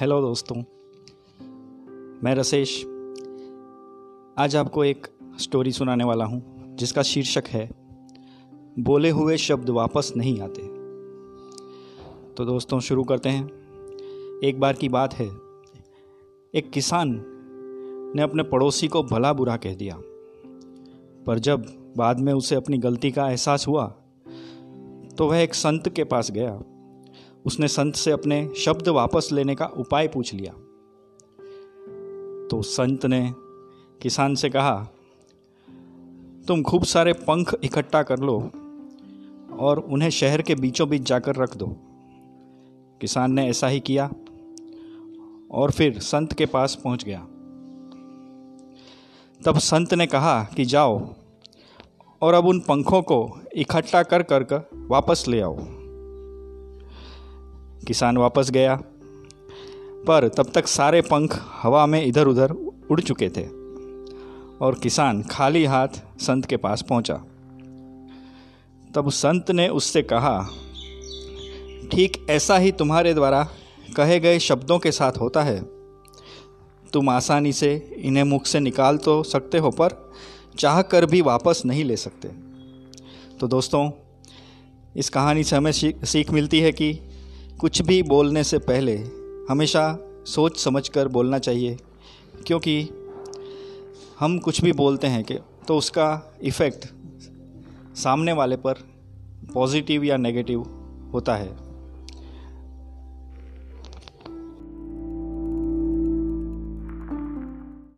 Hello दोस्तों, मैं रसेश। आज आपको एक स्टोरी सुनाने वाला हूँ, जिसका शीर्षक है, बोले हुए शब्द वापस नहीं आते। तो दोस्तों, शुरू करते हैं। एक बार की बात है, एक किसान ने अपने पड़ोसी को भला बुरा कह दिया। पर जब बाद में उसे अपनी गलती का एहसास हुआ तो वह एक संत के पास गया। उसने संत से अपने शब्द वापस लेने का उपाय पूछ लिया। तो संत ने किसान से कहा, तुम खूब सारे पंख इकट्ठा कर लो और उन्हें शहर के बीचों बीच जाकर रख दो। किसान ने ऐसा ही किया और फिर संत के पास पहुँच गया। तब संत ने कहा कि जाओ और अब उन पंखों को इकट्ठा कर कर कर वापस ले आओ। किसान वापस गया। पर तब तक सारे पंख हवा में इधर उधर उड़ चुके थे और किसान खाली हाथ संत के पास पहुँचा। तब संत ने उससे कहा, ठीक ऐसा ही तुम्हारे द्वारा कहे गए शब्दों के साथ होता है। तुम आसानी से इन्हें मुख से निकाल तो सकते हो, पर चाह कर भी वापस नहीं ले सकते। तो दोस्तों, इस कहानी से हमें सीख मिलती है कि कुछ भी बोलने से पहले हमेशा सोच समझ कर बोलना चाहिए, क्योंकि हम कुछ भी बोलते हैं कि तो उसका इफ़ेक्ट सामने वाले पर पॉजिटिव या नेगेटिव होता है।